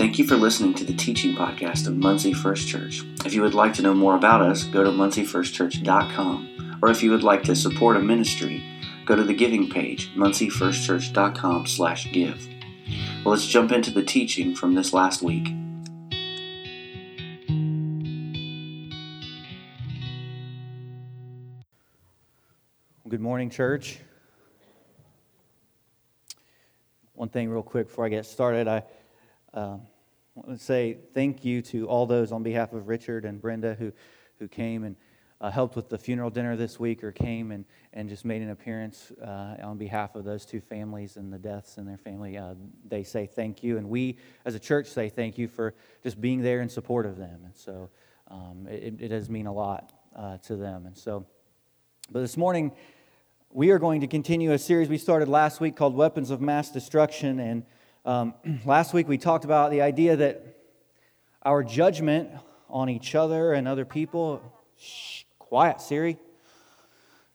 Thank you for listening to the teaching podcast of Muncie First Church. If you would like to know more about us, go to munciefirstchurch.com. Or if you would like to support a ministry, go to the giving page, munciefirstchurch.com slash give. Well, let's jump into the teaching from this last week. Good morning, church. One thing, real quick, before I get started, I to say thank you to all those on behalf of Richard and Brenda who, who came and uh, helped with the funeral dinner this week or came and, and just made an appearance uh, on behalf of those two families and the deaths in their family. Uh, they say thank you, and we as a church say thank you for just being there in support of them. And so um, it, it, does mean a lot uh, to them. And so, but this morning, we are going to continue a series we started last week called Weapons of Mass Destruction. And um, last week we talked about the idea that our judgment on each other and other people, shh, quiet, Siri,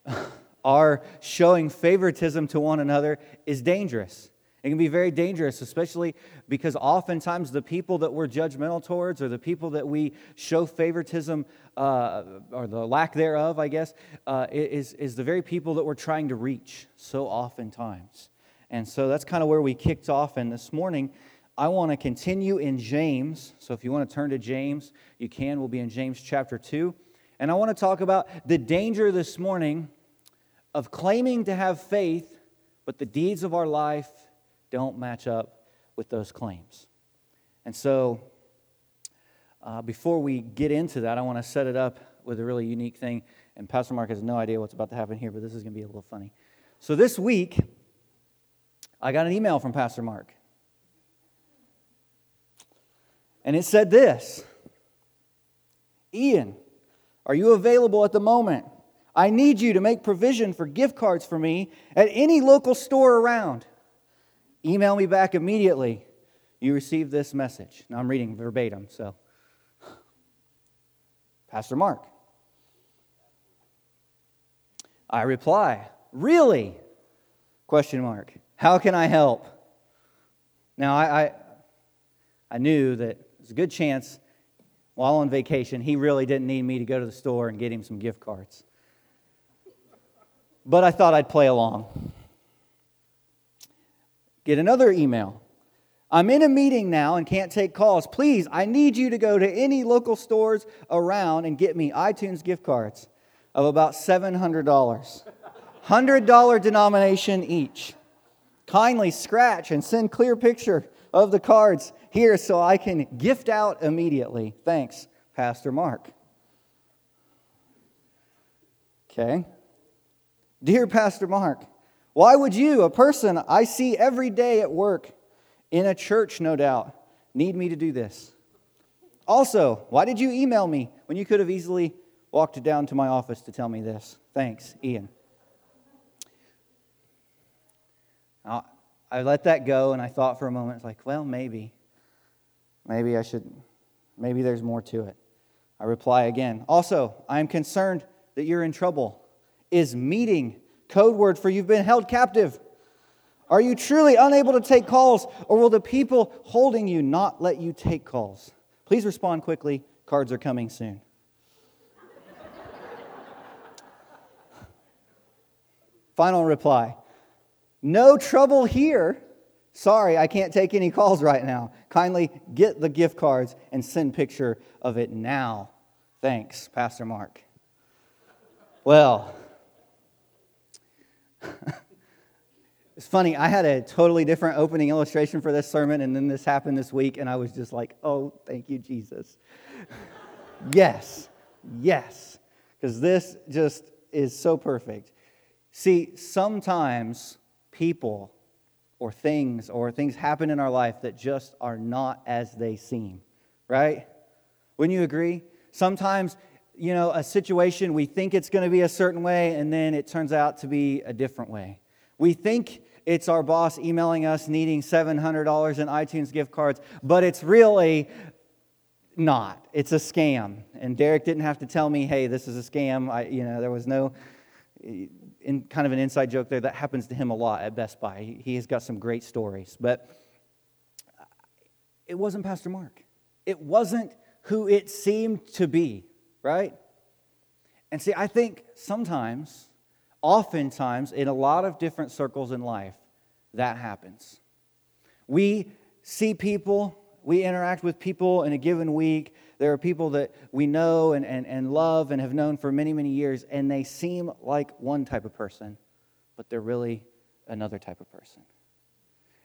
our showing favoritism to one another is dangerous. It can be very dangerous, especially because oftentimes the people that we're judgmental towards or the people that we show favoritism uh, or the lack thereof, I guess, uh, is, is the very people that we're trying to reach so oftentimes. And so that's kind of where we kicked off. And this morning, I want to continue in James. So if you want to turn to James, you can. We'll be in James chapter 2. And I want to talk about the danger this morning of claiming to have faith, but the deeds of our life don't match up with those claims. And so, uh, before we get into that, I want to set it up with a really unique thing. And Pastor Mark has no idea what's about to happen here, but this is going to be a little funny. So, this week, I got an email from Pastor Mark. And it said this Ian, are you available at the moment? I need you to make provision for gift cards for me at any local store around. Email me back immediately. You received this message. Now I'm reading verbatim, so. Pastor Mark. I reply, Really? Question mark. How can I help? Now, I, I, I knew that there's a good chance while on vacation, he really didn't need me to go to the store and get him some gift cards. But I thought I'd play along. Get another email. I'm in a meeting now and can't take calls. Please, I need you to go to any local stores around and get me iTunes gift cards of about $700. $100 denomination each. Kindly scratch and send clear picture of the cards here so I can gift out immediately. Thanks, Pastor Mark. Okay. Dear Pastor Mark, why would you, a person I see every day at work, in a church, no doubt, need me to do this? Also, why did you email me when you could have easily walked down to my office to tell me this? Thanks, Ian. I let that go and I thought for a moment, like, well, maybe. Maybe I should, maybe there's more to it. I reply again. Also, I am concerned that you're in trouble. Is meeting code word for you've been held captive? Are you truly unable to take calls, or will the people holding you not let you take calls? Please respond quickly. Cards are coming soon. Final reply No trouble here. Sorry, I can't take any calls right now. Kindly get the gift cards and send picture of it now. Thanks, Pastor Mark. Well, it's funny, I had a totally different opening illustration for this sermon, and then this happened this week, and I was just like, oh, thank you, Jesus. yes, yes, because this just is so perfect. See, sometimes people or things or things happen in our life that just are not as they seem, right? Wouldn't you agree? Sometimes you know, a situation, we think it's going to be a certain way, and then it turns out to be a different way. We think it's our boss emailing us needing $700 in iTunes gift cards, but it's really not. It's a scam. And Derek didn't have to tell me, hey, this is a scam. I, you know, there was no in kind of an inside joke there. That happens to him a lot at Best Buy. He has got some great stories. But it wasn't Pastor Mark. It wasn't who it seemed to be, right? And see, I think sometimes, oftentimes, in a lot of different circles in life, that happens. We see people, we interact with people in a given week. There are people that we know and, and, and love and have known for many, many years, and they seem like one type of person, but they're really another type of person.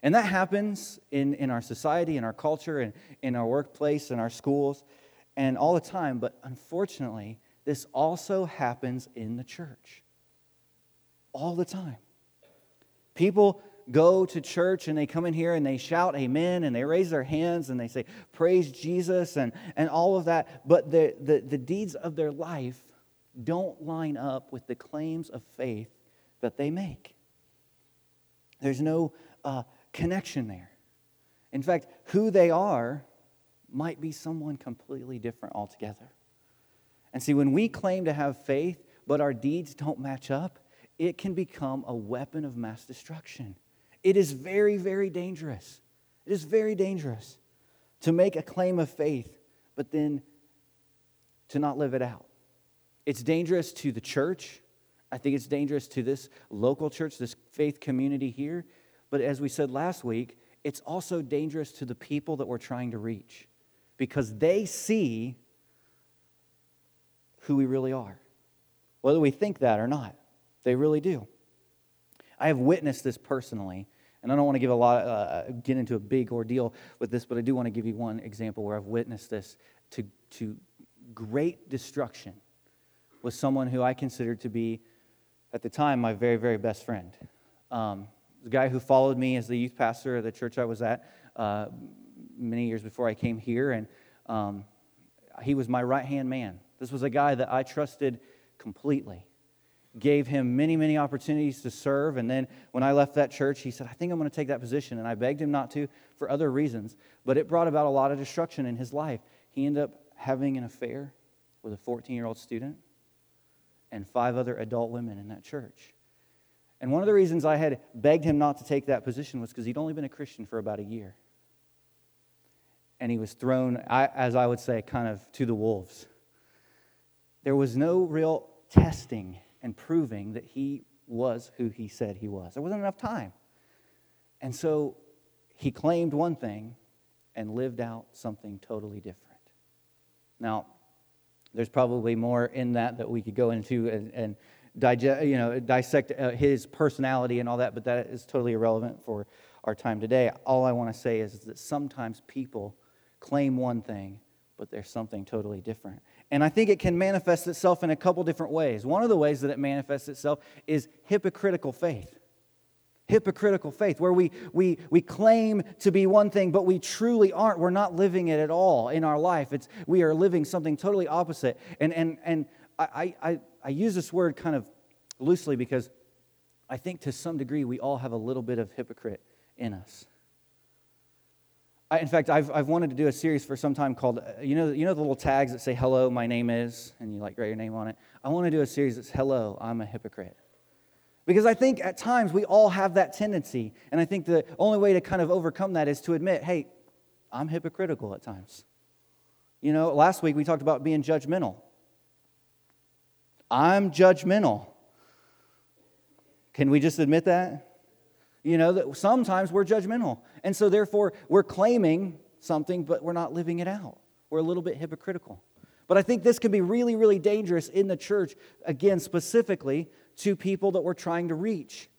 And that happens in, in our society, in our culture, and in our workplace, in our schools, and all the time. But unfortunately, this also happens in the church. All the time. People go to church and they come in here and they shout amen and they raise their hands and they say praise jesus and, and all of that but the, the, the deeds of their life don't line up with the claims of faith that they make there's no uh, connection there. In fact, who they are might be someone completely different altogether. And see, when we claim to have faith, but our deeds don't match up, it can become a weapon of mass destruction. It is very, very dangerous. It is very dangerous to make a claim of faith, but then to not live it out. It's dangerous to the church. I think it's dangerous to this local church, this faith community here. But as we said last week, it's also dangerous to the people that we're trying to reach because they see who we really are, whether we think that or not. They really do. I have witnessed this personally, and I don't want to give a lot, uh, get into a big ordeal with this, but I do want to give you one example where I've witnessed this to, to great destruction with someone who I considered to be, at the time, my very, very best friend. Um, the guy who followed me as the youth pastor of the church I was at uh, many years before I came here, and um, he was my right hand man. This was a guy that I trusted completely. Gave him many, many opportunities to serve. And then when I left that church, he said, I think I'm going to take that position. And I begged him not to for other reasons. But it brought about a lot of destruction in his life. He ended up having an affair with a 14 year old student and five other adult women in that church. And one of the reasons I had begged him not to take that position was because he'd only been a Christian for about a year. And he was thrown, as I would say, kind of to the wolves. There was no real testing and proving that he was who he said he was. There wasn't enough time. And so he claimed one thing and lived out something totally different. Now, there's probably more in that that we could go into and, and digest, you know, dissect uh, his personality and all that, but that is totally irrelevant for our time today. All I want to say is that sometimes people claim one thing, but there's something totally different. And I think it can manifest itself in a couple different ways. One of the ways that it manifests itself is hypocritical faith. Hypocritical faith, where we, we, we claim to be one thing, but we truly aren't. We're not living it at all in our life. It's, we are living something totally opposite. And, and, and I, I, I use this word kind of loosely because I think to some degree we all have a little bit of hypocrite in us. I, in fact, I've, I've wanted to do a series for some time called, uh, you know, you know the little tags that say, hello, my name is, and you like write your name on it? I want to do a series that's, hello, I'm a hypocrite. Because I think at times we all have that tendency. And I think the only way to kind of overcome that is to admit, hey, I'm hypocritical at times. You know, last week we talked about being judgmental. I'm judgmental. Can we just admit that? You know, that sometimes we're judgmental. And so, therefore, we're claiming something, but we're not living it out. We're a little bit hypocritical. But I think this can be really, really dangerous in the church, again, specifically to people that we're trying to reach.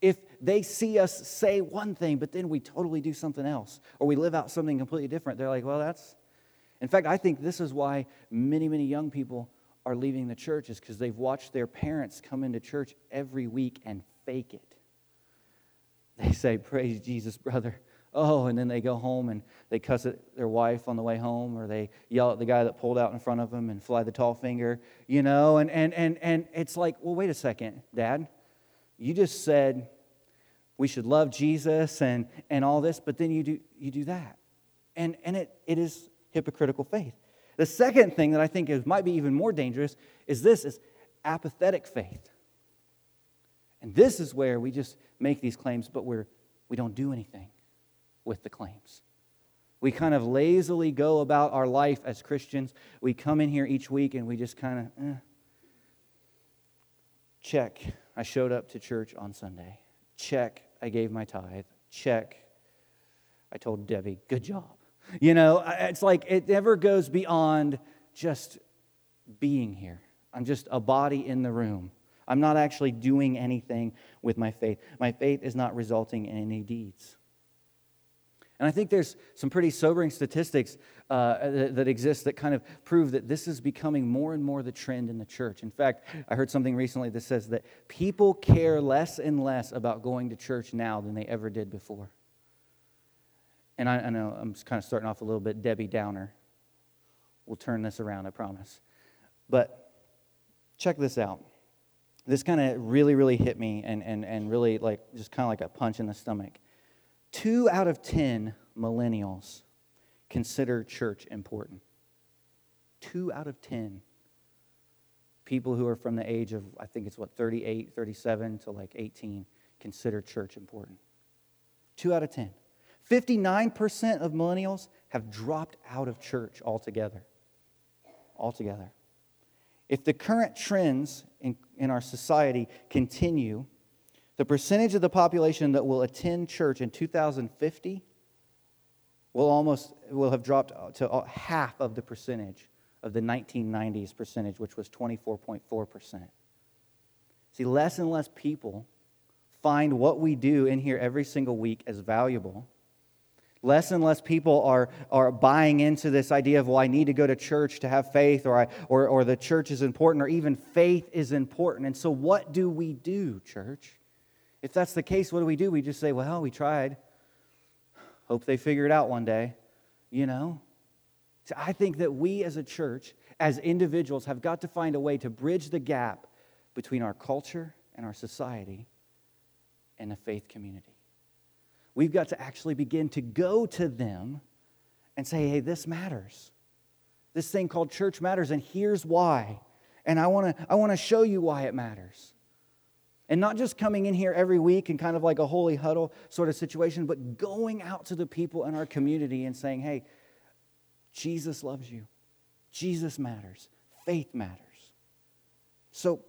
If they see us say one thing, but then we totally do something else, or we live out something completely different, they're like, well, that's. In fact, I think this is why many, many young people are leaving the church is because they've watched their parents come into church every week and fake it. They say, Praise Jesus, brother. Oh, and then they go home and they cuss at their wife on the way home, or they yell at the guy that pulled out in front of them and fly the tall finger, you know, and, and, and, and it's like, well, wait a second, Dad. You just said we should love Jesus and, and all this, but then you do, you do that. And, and it, it is hypocritical faith. The second thing that I think is, might be even more dangerous is this is apathetic faith. And this is where we just make these claims, but we're, we don't do anything with the claims. We kind of lazily go about our life as Christians. We come in here each week and we just kind of, eh. check, I showed up to church on Sunday. Check, I gave my tithe. Check, I told Debbie, good job. You know, it's like it never goes beyond just being here. I'm just a body in the room. I'm not actually doing anything with my faith. My faith is not resulting in any deeds. And I think there's some pretty sobering statistics uh, that, that, exist that kind of prove that this is becoming more and more the trend in the church. In fact, I heard something recently that says that people care less and less about going to church now than they ever did before. And I, I know I'm kind of starting off a little bit Debbie Downer. We'll turn this around, I promise. But check this out. This kind of really, really hit me and, and, and really like just kind of like a punch in the stomach. Two out of 10 millennials consider church important. Two out of 10 people who are from the age of, I think it's what, 38, 37 to like 18 consider church important. Two out of 10. 59% of millennials have dropped out of church altogether. Altogether. If the current trends in, in our society continue, the percentage of the population that will attend church in 2050 will almost will have dropped uh, to uh, half of the percentage of the 1990s percentage, which was 24.4%. See, less and less people find what we do in here every single week as valuable. Less and less people are, are buying into this idea of, well, I need to go to church to have faith, or, I, or, or the church is important, or even faith is important. And so, what do we do, church? If that's the case, what do we do? We just say, well, we tried. Hope they figure it out one day, you know? So I think that we as a church, as individuals, have got to find a way to bridge the gap between our culture and our society and the faith community. We've got to actually begin to go to them and say, hey, this matters. This thing called church matters, and here's why. And I want to I want to show you why it matters. And not just coming in here every week and kind of like a holy huddle sort of situation, but going out to the people in our community and saying, hey, Jesus loves you. Jesus matters. Faith matters. So,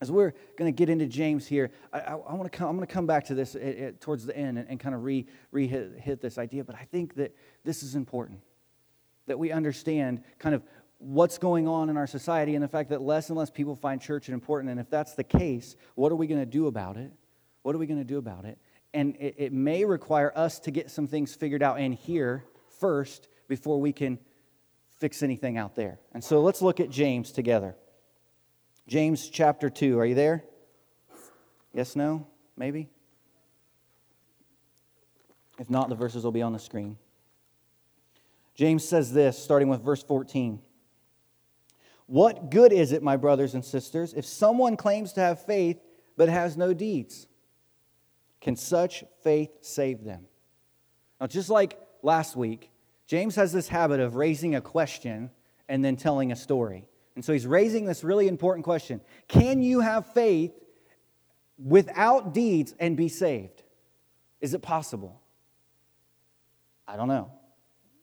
as we're going to get into James here, I, I, I want to come, I'm going to come back to this at, at, towards the end and, and kind of re, re hit, hit this idea, but I think that this is important that we understand kind of what's going on in our society and the fact that less and less people find church important. And if that's the case, what are we going to do about it? What are we going to do about it? And it, it, may require us to get some things figured out in here first before we can fix anything out there. And so let's look at James together. James chapter 2. Are you there? Yes, no? Maybe? If not, the verses will be on the screen. James says this, starting with verse 14. What good is it, my brothers and sisters, if someone claims to have faith but has no deeds? Can such faith save them? Now, just like last week, James has this habit of raising a question and then telling a story. And so he's raising this really important question Can you have faith without deeds and be saved? Is it possible? I don't know.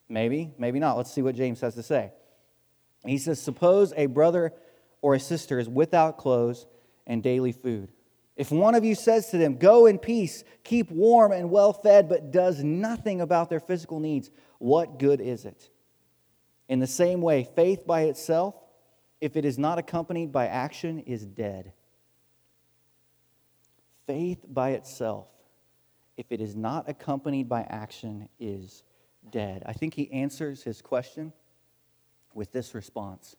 Maybe, maybe not. Let's see what James has to say. He says, Suppose a brother or a sister is without clothes and daily food. If one of you says to them, Go in peace, keep warm and well fed, but does nothing about their physical needs, what good is it? In the same way, faith by itself, if it is not accompanied by action, is dead. Faith by itself, if it is not accompanied by action, is dead. I think he answers his question with this response.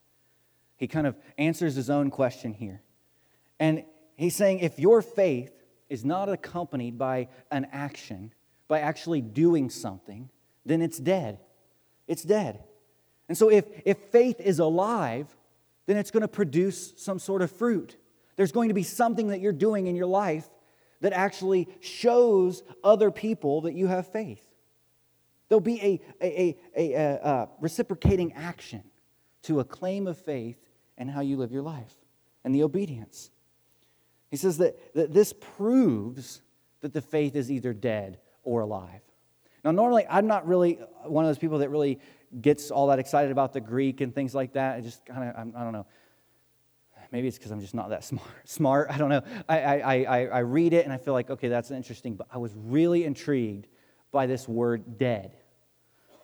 He kind of answers his own question here. And he's saying if your faith is not accompanied by an action, by actually doing something, then it's dead. It's dead. And so if, if faith is alive, then it's going to produce some sort of fruit. There's going to be something that you're doing in your life that actually shows other people that you have faith. There'll be a, a, a, a, a reciprocating action to a claim of faith and how you live your life and the obedience. He says that, that this proves that the faith is either dead or alive. Now, normally, I'm not really one of those people that really gets all that excited about the Greek and things like that. I just kind of, I don't know. Maybe it's because I'm just not that smart. Smart, I don't know. I, I, I, I read it and I feel like, okay, that's interesting. But I was really intrigued by this word dead.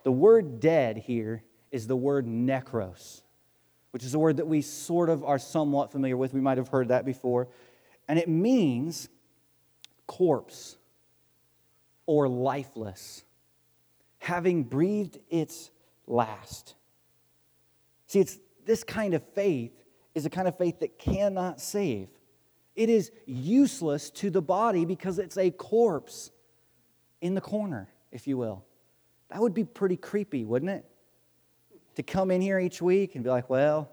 The word dead here is the word necros, which is a word that we sort of are somewhat familiar with. We might have heard that before. And it means corpse or lifeless, having breathed its last. See, it's this kind of faith is a kind of faith that cannot save. It is useless to the body because it's a corpse in the corner, if you will. That would be pretty creepy, wouldn't it? To come in here each week and be like, well,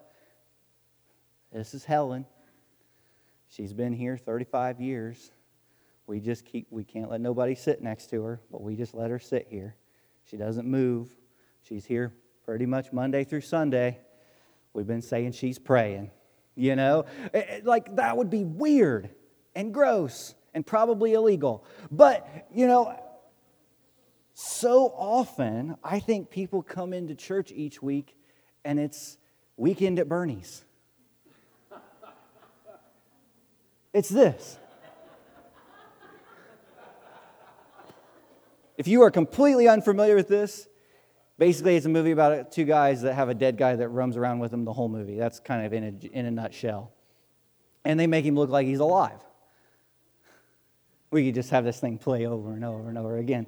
this is Helen. She's been here 35 years. We just keep, we can't let nobody sit next to her, but we just let her sit here. She doesn't move. She's here pretty much Monday through Sunday. We've been saying she's praying. You know, eh, eh, like that would be weird and gross and probably illegal. But, you know, so often I think people come into church each week and it's weekend at Bernie's. It's this. If you are completely unfamiliar with this, Basically, it's a movie about two guys that have a dead guy that roams around with them the whole movie. That's kind of in a, in a nutshell. And they make him look like he's alive. We could just have this thing play over and over and over again.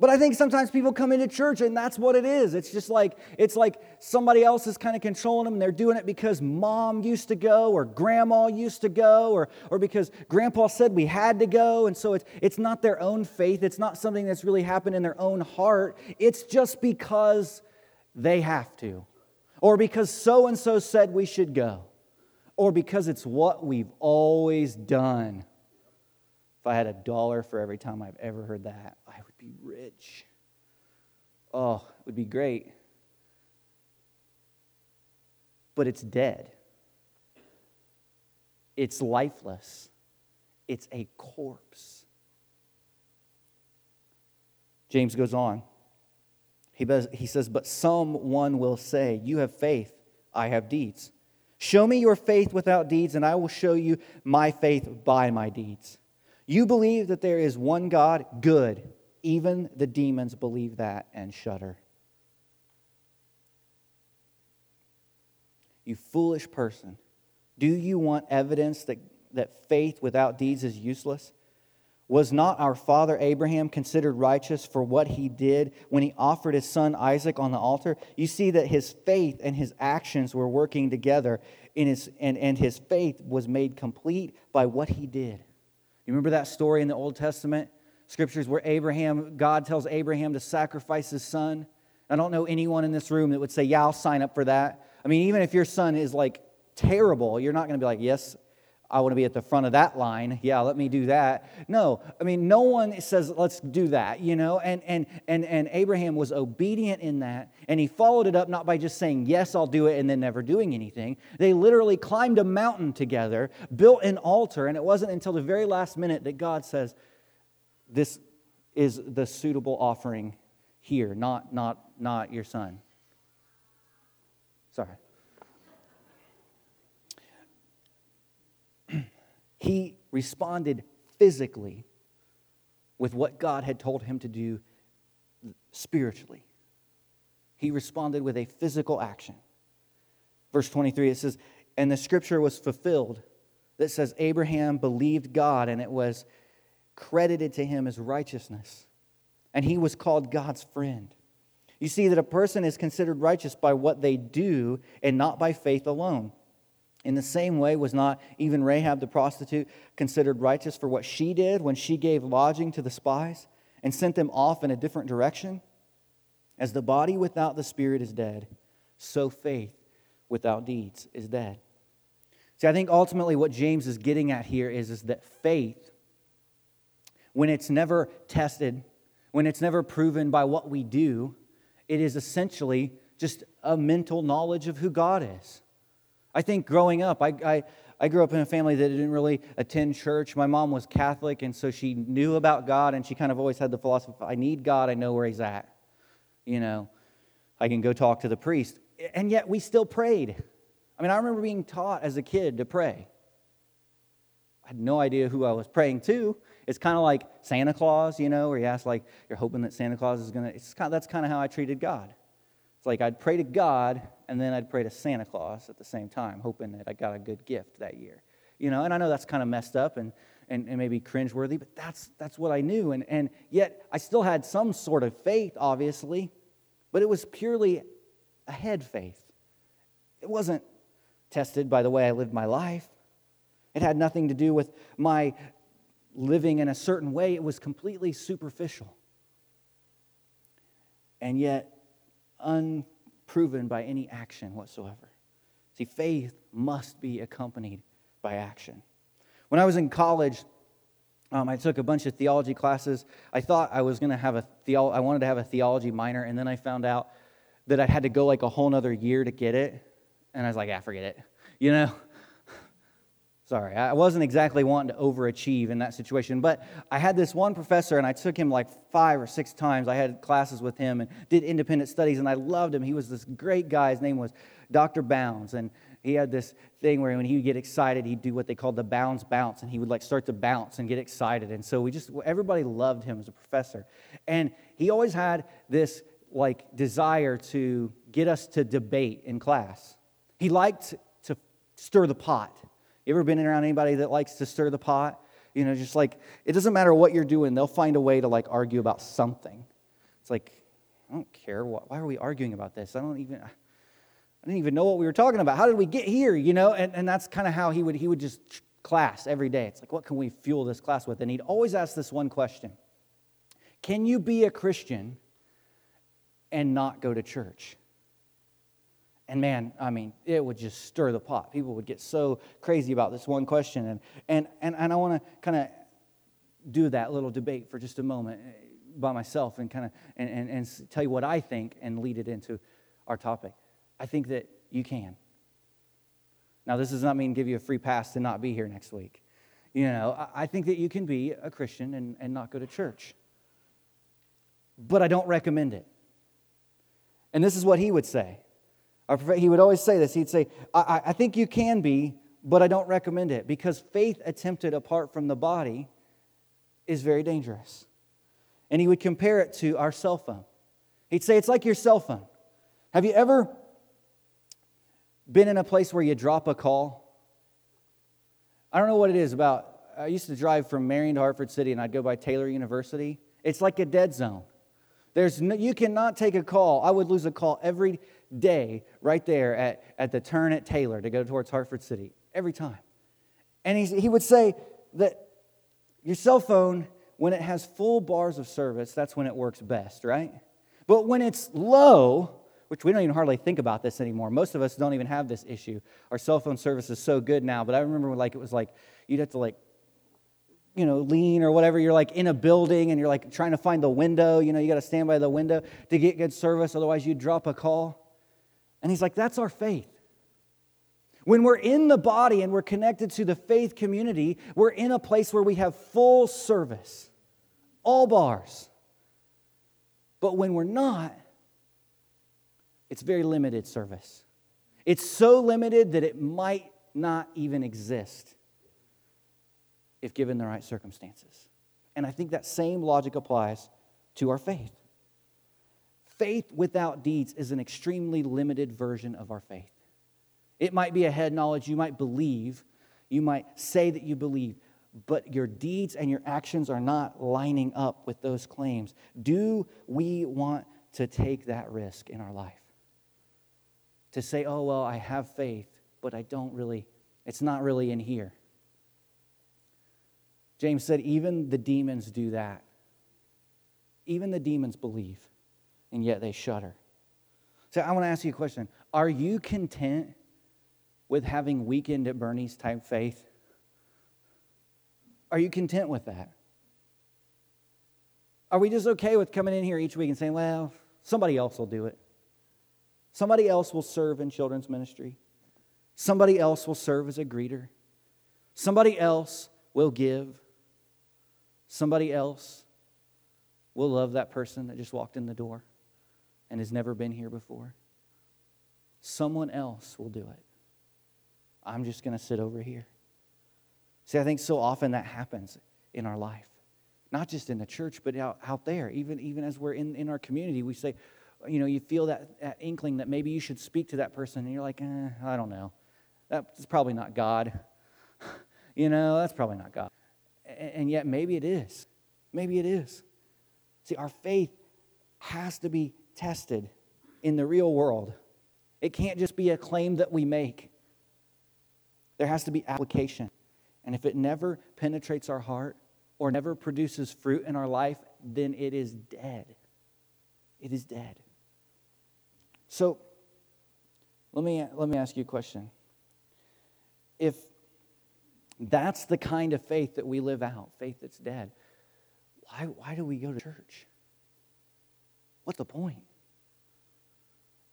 But I think sometimes people come into church and that's what it is. It's just like it's like somebody else is kind of controlling them and they're doing it because mom used to go or grandma used to go or, or because grandpa said we had to go. And so it's, it's not their own faith. It's not something that's really happened in their own heart. It's just because they have to or because so and so said we should go or because it's what we've always done. If I had a dollar for every time I've ever heard that, I be rich. Oh, it would be great. But it's dead, it's lifeless, it's a corpse. James goes on. He, he says, But someone will say, You have faith, I have deeds. Show me your faith without deeds, and I will show you my faith by my deeds. You believe that there is one God? Good. Even the demons believe that and shudder. You foolish person. Do you want evidence that, that faith without deeds is useless? Was not our father Abraham considered righteous for what he did when he offered his son Isaac on the altar? You see that his faith and his actions were working together, in his, and, and his faith was made complete by what he did. You remember that story in the Old Testament? Scriptures where Abraham, God tells Abraham to sacrifice his son. I don't know anyone in this room that would say, Yeah, I'll sign up for that. I mean, even if your son is like terrible, you're not going to be like, Yes, I want to be at the front of that line. Yeah, let me do that. No, I mean, no one says, let's do that, you know? And, and, and, and Abraham was obedient in that, and he followed it up not by just saying, yes, I'll do it, and then never doing anything. They literally climbed a mountain together, built an altar, and it wasn't until the very last minute that God says, this is the suitable offering here, not, not, not your son. Sorry. He responded physically with what God had told him to do spiritually. He responded with a physical action. Verse 23, it says, And the scripture was fulfilled that says, Abraham believed God, and it was credited to him as righteousness. And he was called God's friend. You see that a person is considered righteous by what they do and not by faith alone. In the same way, was not even Rahab the prostitute considered righteous for what she did when she gave lodging to the spies and sent them off in a different direction? As the body without the spirit is dead, so faith without deeds is dead. See, I think ultimately what James is getting at here is, is that faith, when it's never tested, when it's never proven by what we do, it is essentially just a mental knowledge of who God is. I think growing up, I, I, I grew up in a family that didn't really attend church. My mom was Catholic, and so she knew about God, and she kind of always had the philosophy I need God, I know where He's at. You know, I can go talk to the priest. And yet we still prayed. I mean, I remember being taught as a kid to pray. I had no idea who I was praying to. It's kind of like Santa Claus, you know, where you ask, like, you're hoping that Santa Claus is going to, it's kind of, that's kind of how I treated God. It's like I'd pray to God and then I'd pray to Santa Claus at the same time, hoping that I got a good gift that year. You know, and I know that's kind of messed up and, and, and maybe cringeworthy, but that's, that's what I knew. And, and yet I still had some sort of faith, obviously, but it was purely a head faith. It wasn't tested by the way I lived my life. It had nothing to do with my living in a certain way, it was completely superficial. And yet, unproven by any action whatsoever. See, faith must be accompanied by action. When I was in college, um, I took a bunch of theology classes. I thought I was going to have a theo- I wanted to have a theology minor, and then I found out that I had to go like a whole nother year to get it, and I was like, ah, forget it. You know, Sorry, I wasn't exactly wanting to overachieve in that situation, but I had this one professor, and I took him like five or six times. I had classes with him and did independent studies, and I loved him. He was this great guy. His name was Dr. Bounds, and he had this thing where when he would get excited, he'd do what they called the Bounds bounce, and he would like start to bounce and get excited. And so we just, everybody loved him as a professor. And he always had this like desire to get us to debate in class. He liked to stir the pot. You ever been around anybody that likes to stir the pot? You know, just like, it doesn't matter what you're doing, they'll find a way to like argue about something. It's like, I don't care. Why are we arguing about this? I don't even, I didn't even know what we were talking about. How did we get here? You know, and, and that's kind of how he would, he would just class every day. It's like, what can we fuel this class with? And he'd always ask this one question Can you be a Christian and not go to church? And man, I mean, it would just stir the pot. People would get so crazy about this one question. And, and, and, and I want to kind of do that little debate for just a moment eh, by myself and kind of and, and, and tell you what I think and lead it into our topic. I think that you can. Now, this does not mean give you a free pass to not be here next week. You know, I think that you can be a Christian and, and not go to church. But I don't recommend it. And this is what he would say he would always say this. He'd say, I, I think you can be, but I don't recommend it because faith attempted apart from the body is very dangerous. And he would compare it to our cell phone. He'd say, It's like your cell phone. Have you ever been in a place where you drop a call? I don't know what it is about. I used to drive from Marion to Hartford City and I'd go by Taylor University. It's like a dead zone. There's no, you cannot take a call. I would lose a call every day right there at, at the turn at Taylor to go towards Hartford City, every time. And he, he would say that your cell phone, when it has full bars of service, that's when it works best, right? But when it's low, which we don't even hardly think about this anymore. Most of us don't even have this issue. Our cell phone service is so good now, but I remember like it was like you'd have to like you know, lean or whatever, you're like in a building and you're like trying to find the window, you know, you got to stand by the window to get good service, otherwise you'd drop a call. And he's like, that's our faith. When we're in the body and we're connected to the faith community, we're in a place where we have full service, all bars. But when we're not, it's very limited service. It's so limited that it might not even exist if given the right circumstances. And I think that same logic applies to our faith. Faith without deeds is an extremely limited version of our faith. It might be a head knowledge, you might believe, you might say that you believe, but your deeds and your actions are not lining up with those claims. Do we want to take that risk in our life? To say, oh, well, I have faith, but I don't really, it's not really in here. James said, even the demons do that. Even the demons believe and yet they shudder. So I want to ask you a question. Are you content with having weekend at Bernie's type faith? Are you content with that? Are we just okay with coming in here each week and saying, well, somebody else will do it? Somebody else will serve in children's ministry. Somebody else will serve as a greeter. Somebody else will give. Somebody else will love that person that just walked in the door and has never been here before. Someone else will do it. I'm just going to sit over here. See, I think so often that happens in our life, not just in the church, but out, out there. Even, even as we're in, in our community, we say, you know, you feel that, that inkling that maybe you should speak to that person, and you're like, eh, I don't know. That's probably not God. you know, that's probably not God. And, and yet, maybe it is. Maybe it is. See, our faith has to be tested in the real world. It can't just be a claim that we make, there has to be application. And if it never penetrates our heart or never produces fruit in our life, then it is dead. It is dead. So, let me, let me ask you a question. If that's the kind of faith that we live out, faith that's dead, why, why do we go to church? What's the point?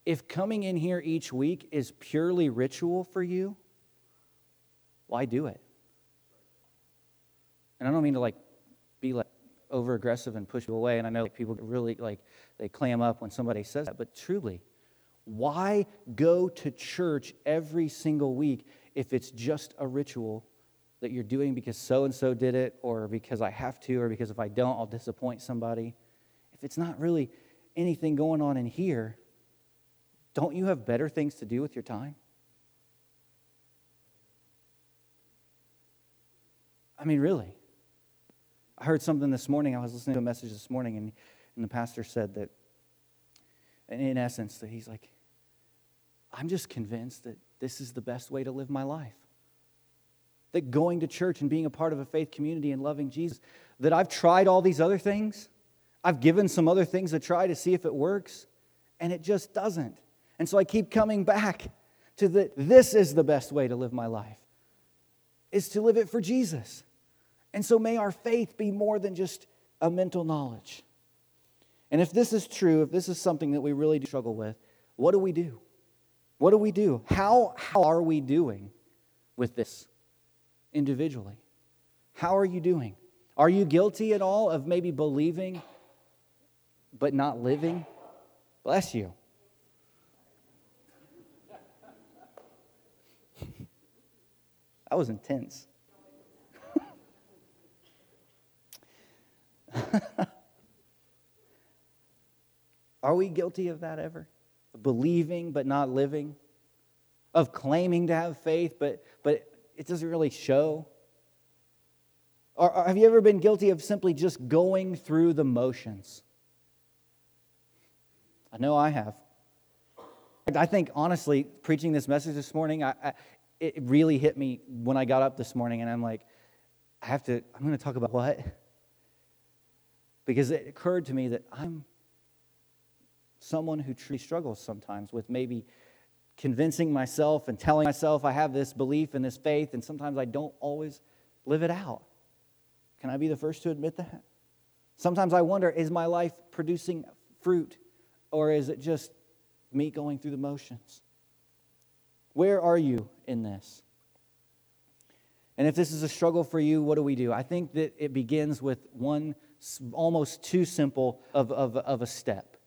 If coming in here each week is purely ritual for you, why do it? And I don't mean to like be like over aggressive and push you away. And I know like, people really like they clam up when somebody says that, but truly, why go to church every single week if it's just a ritual that you're doing because so and so did it, or because I have to, or because if I don't, I'll disappoint somebody? If it's not really anything going on in here, don't you have better things to do with your time? I mean, really. I heard something this morning. I was listening to a message this morning, and, and the pastor said that, and in essence, that he's like, I'm just convinced that this is the best way to live my life. That going to church and being a part of a faith community and loving Jesus, that I've tried all these other things. I've given some other things a try to see if it works, and it just doesn't. And so I keep coming back to that this is the best way to live my life, is to live it for Jesus. And so may our faith be more than just a mental knowledge. And if this is true, if this is something that we really do struggle with, what do we do? What do we do? How, how are we doing with this individually? How are you doing? Are you guilty at all of maybe believing but not living? Bless you. That was intense. Are we guilty of that ever? believing but not living, of claiming to have faith but, but it doesn't really show? Or, have you ever been guilty of simply just going through the motions? I know I have. I think, honestly, preaching this message this morning, I, I, it really hit me when I got up this morning, and I'm like, I have to, I'm going to talk about what? Because it occurred to me that I'm someone who truly struggles sometimes with maybe convincing myself and telling myself I have this belief and this faith, and sometimes I don't always live it out. Can I be the first to admit that? Sometimes I wonder is my life producing fruit, or is it just me going through the motions? Where are you in this? And if this is a struggle for you, what do we do? I think that it begins with one almost too simple of, of, of a step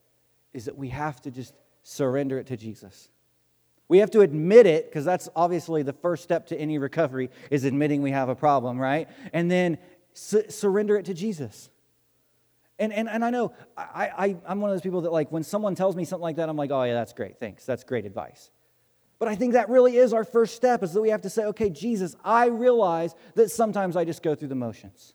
is that we have to just surrender it to Jesus. We have to admit it because that's obviously the first step to any recovery is admitting we have a problem, right? And then su- surrender it to Jesus. And, and, and I know I, I, I'm one of those people that, like, when someone tells me something like that, I'm like, oh, yeah, that's great. Thanks. That's great advice. But I think that really is our first step is that we have to say, okay, Jesus, I realize that sometimes I just go through the motions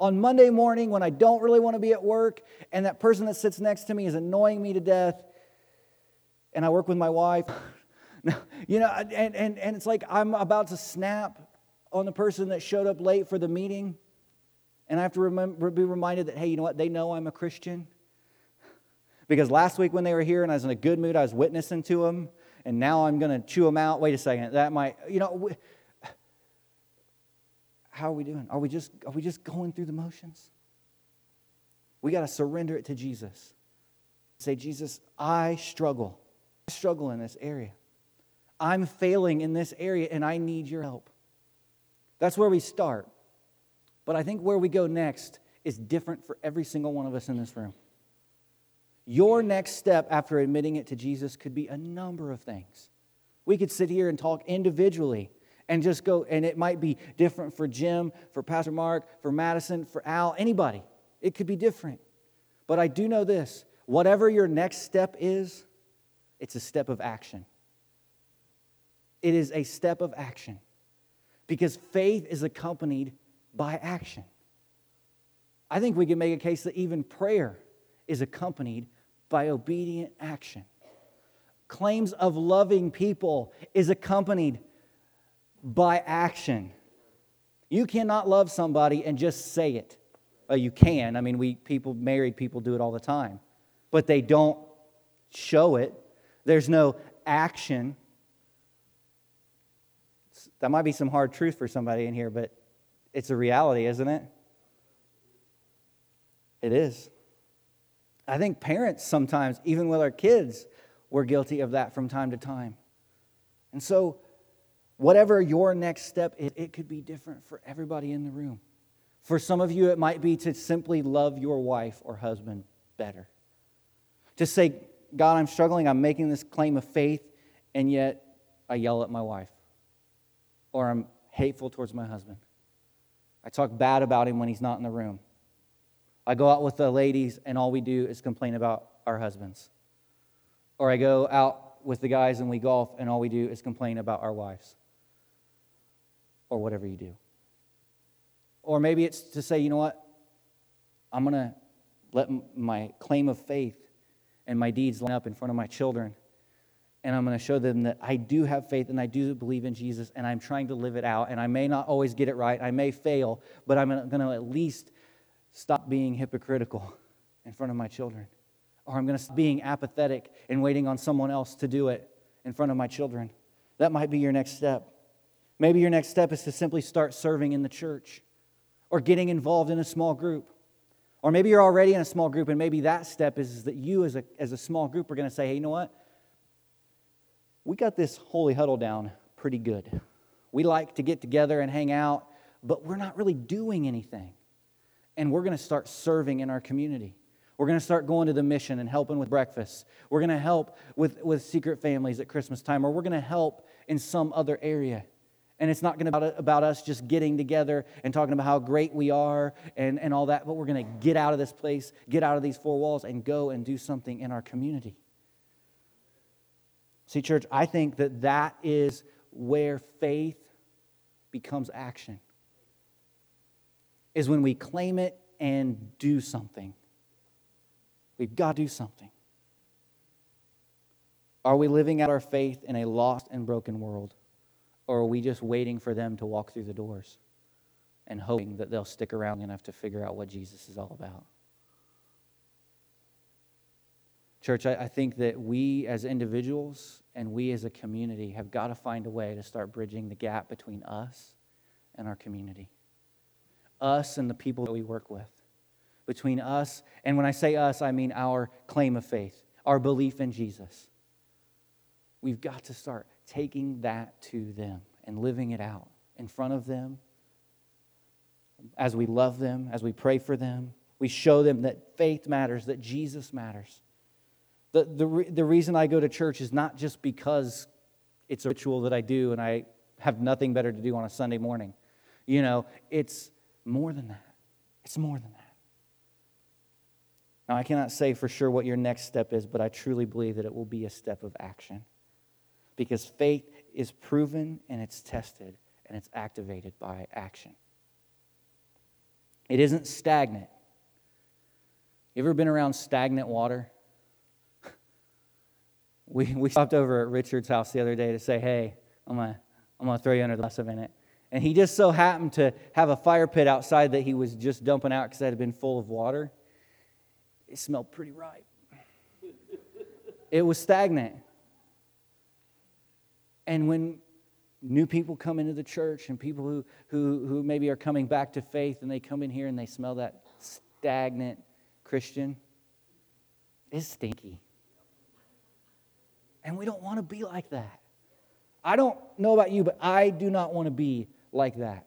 on Monday morning when I don't really want to be at work and that person that sits next to me is annoying me to death and I work with my wife. you know, and, and, and it's like I'm about to snap on the person that showed up late for the meeting and I have to remember, be reminded that, hey, you know what? They know I'm a Christian. Because last week when they were here and I was in a good mood, I was witnessing to them, and now I'm going to chew them out. Wait a second, that might, you know, how are we doing? Are we just, are we just going through the motions? We got to surrender it to Jesus. Say, Jesus, I struggle. I struggle in this area. I'm failing in this area and I need your help. That's where we start. But I think where we go next is different for every single one of us in this room. Your next step after admitting it to Jesus could be a number of things. We could sit here and talk individually and just go, and it might be different for Jim, for Pastor Mark, for Madison, for Al, anybody. It could be different. But I do know this whatever your next step is, it's a step of action. It is a step of action because faith is accompanied by action. I think we can make a case that even prayer is accompanied by obedient action. Claims of loving people is accompanied by action. You cannot love somebody and just say it. Well, you can. I mean, we people, married people, do it all the time, but they don't show it. There's no action. That might be some hard truth for somebody in here, but it's a reality, isn't it? It is. I think parents sometimes, even with our kids, we're guilty of that from time to time. And so, whatever your next step is, it could be different for everybody in the room. For some of you, it might be to simply love your wife or husband better. To say, God, I'm struggling, I'm making this claim of faith, and yet I yell at my wife. Or I'm hateful towards my husband. I talk bad about him when he's not in the room. I go out with the ladies, and all we do is complain about our husbands. Or I go out with the guys and we golf, and all we do is complain about our wives. Or whatever you do. Or maybe it's to say, you know what? I'm going to let my claim of faith and my deeds line up in front of my children. And I'm going to show them that I do have faith and I do believe in Jesus and I'm trying to live it out. And I may not always get it right. I may fail, but I'm going to at least stop being hypocritical in front of my children. Or I'm going to stop being apathetic and waiting on someone else to do it in front of my children. That might be your next step. Maybe your next step is to simply start serving in the church or getting involved in a small group. Or maybe you're already in a small group, and maybe that step is, is that you, as a, as a small group, are going to say, hey, you know what? We got this holy huddle down pretty good. We like to get together and hang out, but we're not really doing anything and we're going to start serving in our community. We're going to start going to the mission and helping with breakfast. We're going to help with, with secret families at Christmas time, or we're going to help in some other area. And it's not going to be about, us just getting together and talking about how great we are and, and all that, but we're going to get out of this place, get out of these four walls, and go and do something in our community. See, church, I think that that is where faith becomes action is when we claim it and do something. We've got to do something. Are we living out our faith in a lost and broken world? Or are we just waiting for them to walk through the doors and hoping that they'll stick around enough to figure out what Jesus is all about? Church, I, I think that we as individuals and we as a community have got to find a way to start bridging the gap between us and our community us and the people that we work with. Between us, and when I say us, I mean our claim of faith, our belief in Jesus. We've got to start taking that to them and living it out in front of them as we love them, as we pray for them. We show them that faith matters, that Jesus matters. The, the, the reason I go to church is not just because it's a ritual that I do and I have nothing better to do on a Sunday morning. You know, it's more than that. It's more than that. Now, I cannot say for sure what your next step is, but I truly believe that it will be a step of action. Because faith is proven and it's tested and it's activated by action. It isn't stagnant. You ever been around stagnant water? We, we stopped over at Richard's house the other day to say, hey, I'm going to I'm gonna throw you under the bus a minute. And he just so happened to have a fire pit outside that he was just dumping out because it had been full of water. It smelled pretty ripe. it was stagnant. And when new people come into the church and people who, who, who maybe are coming back to faith and they come in here and they smell that stagnant Christian, it's stinky. And we don't want to be like that. I don't know about you, but I do not want to be like that.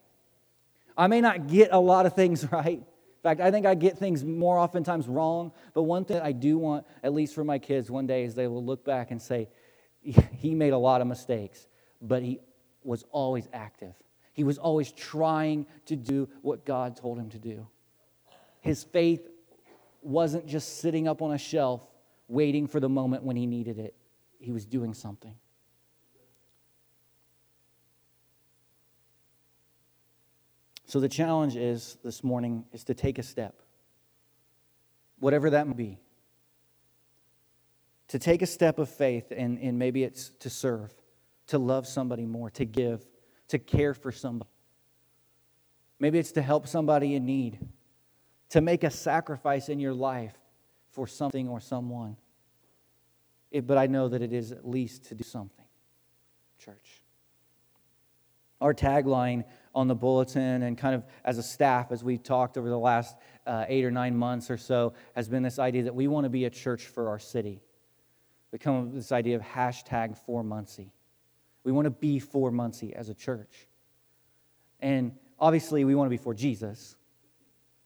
I may not get a lot of things right. In fact, I think I get things more oftentimes wrong. But one thing I do want, at least for my kids, one day is they will look back and say, he made a lot of mistakes, but he was always active. He was always trying to do what God told him to do. His faith wasn't just sitting up on a shelf waiting for the moment when he needed it, he was doing something. So the challenge is this morning is to take a step, whatever that may be. To take a step of faith, and, and maybe it's to serve, to love somebody more, to give, to care for somebody. Maybe it's to help somebody in need, to make a sacrifice in your life for something or someone. It, but I know that it is at least to do something, church. Our tagline on the bulletin and kind of as a staff, as we talked over the last uh, eight or nine months or so, has been this idea that we want to be a church for our city. We come up with this idea of hashtag for Muncie. We want to be for Muncie as a church. And obviously, we want to be for Jesus,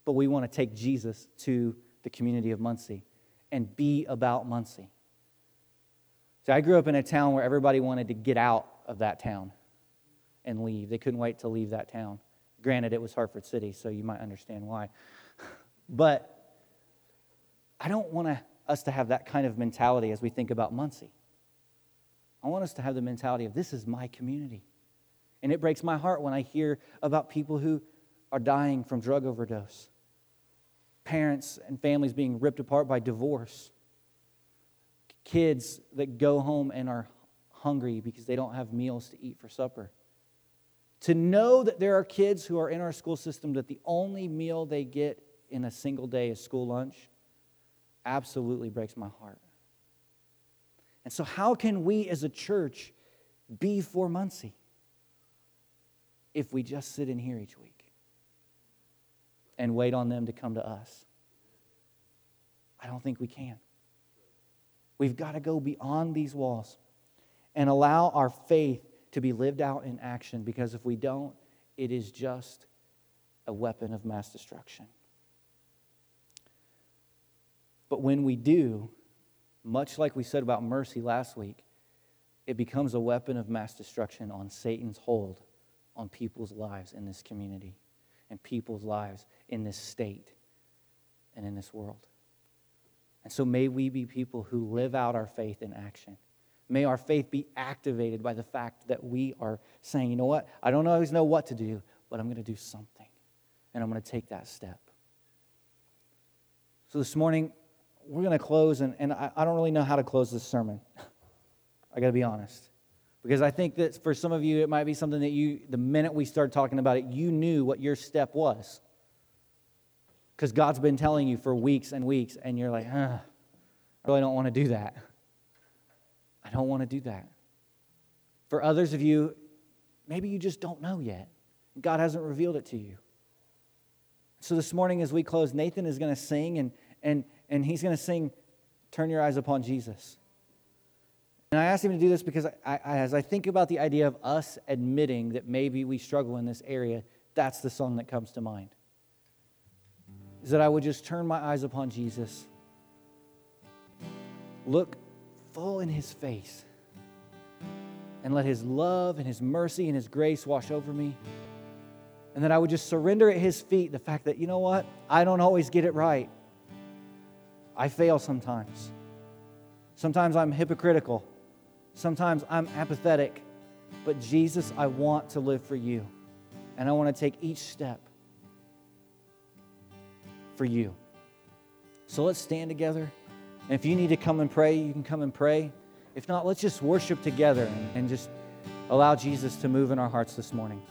but we want to take Jesus to the community of Muncie and be about Muncie. So I grew up in a town where everybody wanted to get out of that town and leave. They couldn't wait to leave that town. Granted, it was Hartford City, so you might understand why. but I don't want us to have that kind of mentality as we think about Muncie. I want us to have the mentality of this is my community. And it breaks my heart when I hear about people who are dying from drug overdose, parents and families being ripped apart by divorce, kids that go home and are hungry because they don't have meals to eat for supper. To know that there are kids who are in our school system that the only meal they get in a single day is school lunch absolutely breaks my heart. And so, how can we as a church be for Muncie if we just sit in here each week and wait on them to come to us? I don't think we can. We've got to go beyond these walls and allow our faith to be lived out in action because if we don't, it is just a weapon of mass destruction. But when we do, much like we said about mercy last week, it becomes a weapon of mass destruction on Satan's hold on people's lives in this community and people's lives in this state and in this world. And so may we be people who live out our faith in action. May our faith be activated by the fact that we are saying, you know what? I don't always know what to do, but I'm going to do something. And I'm going to take that step. So this morning, we're going to close, and, and I, I don't really know how to close this sermon. I got to be honest. Because I think that for some of you, it might be something that you, the minute we started talking about it, you knew what your step was. Because God's been telling you for weeks and weeks, and you're like, huh, I really don't want to do that. I don't want to do that. For others of you, maybe you just don't know yet. God hasn't revealed it to you. So this morning, as we close, Nathan is going to sing, and, and, and he's going to sing, Turn Your Eyes Upon Jesus. And I asked him to do this because I, I, as I think about the idea of us admitting that maybe we struggle in this area, that's the song that comes to mind. Is that I would just turn my eyes upon Jesus, look full in his face and let his love and his mercy and his grace wash over me. And that I would just surrender at his feet the fact that, you know what? I don't always get it right. I fail sometimes. Sometimes I'm hypocritical. Sometimes I'm apathetic. But Jesus, I want to live for you. And I want to take each step for you. So let's stand together. And if you need to come and pray, you can come and pray. If not, let's just worship together and, and just allow Jesus to move in our hearts this morning.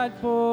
Light for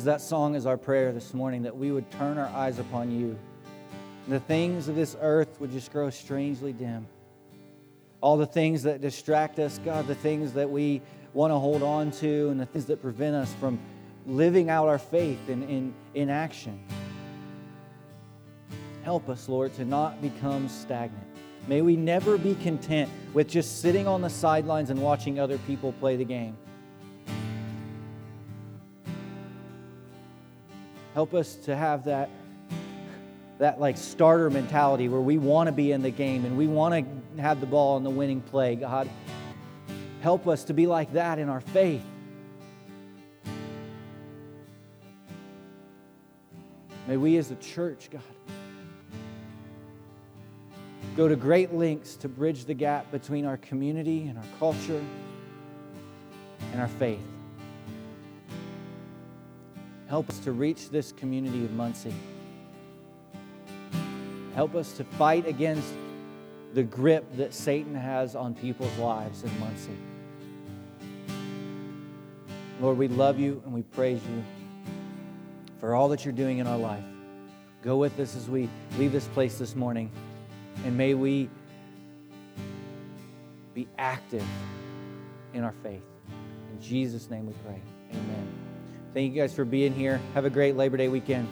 Jesus, that song is our prayer this morning that we would turn our eyes upon you. The things of this earth would just grow strangely dim. All the things that distract us, God, the things that we want to hold on to, and the things that prevent us from living out our faith in, in, in action. Help us, Lord, to not become stagnant. May we never be content with just sitting on the sidelines and watching other people play the game. Help us to have that, that like starter mentality where we want to be in the game and we want to have the ball in the winning play. God, help us to be like that in our faith. May we as a church, God, go to great lengths to bridge the gap between our community and our culture and our faith. Help us to reach this community of Muncie. Help us to fight against the grip that Satan has on people's lives in Muncie. Lord, we love you and we praise you for all that you're doing in our life. Go with us as we leave this place this morning, and may we be active in our faith. In Jesus' name we pray. Amen. Thank you guys for being here. Have a great Labor Day weekend.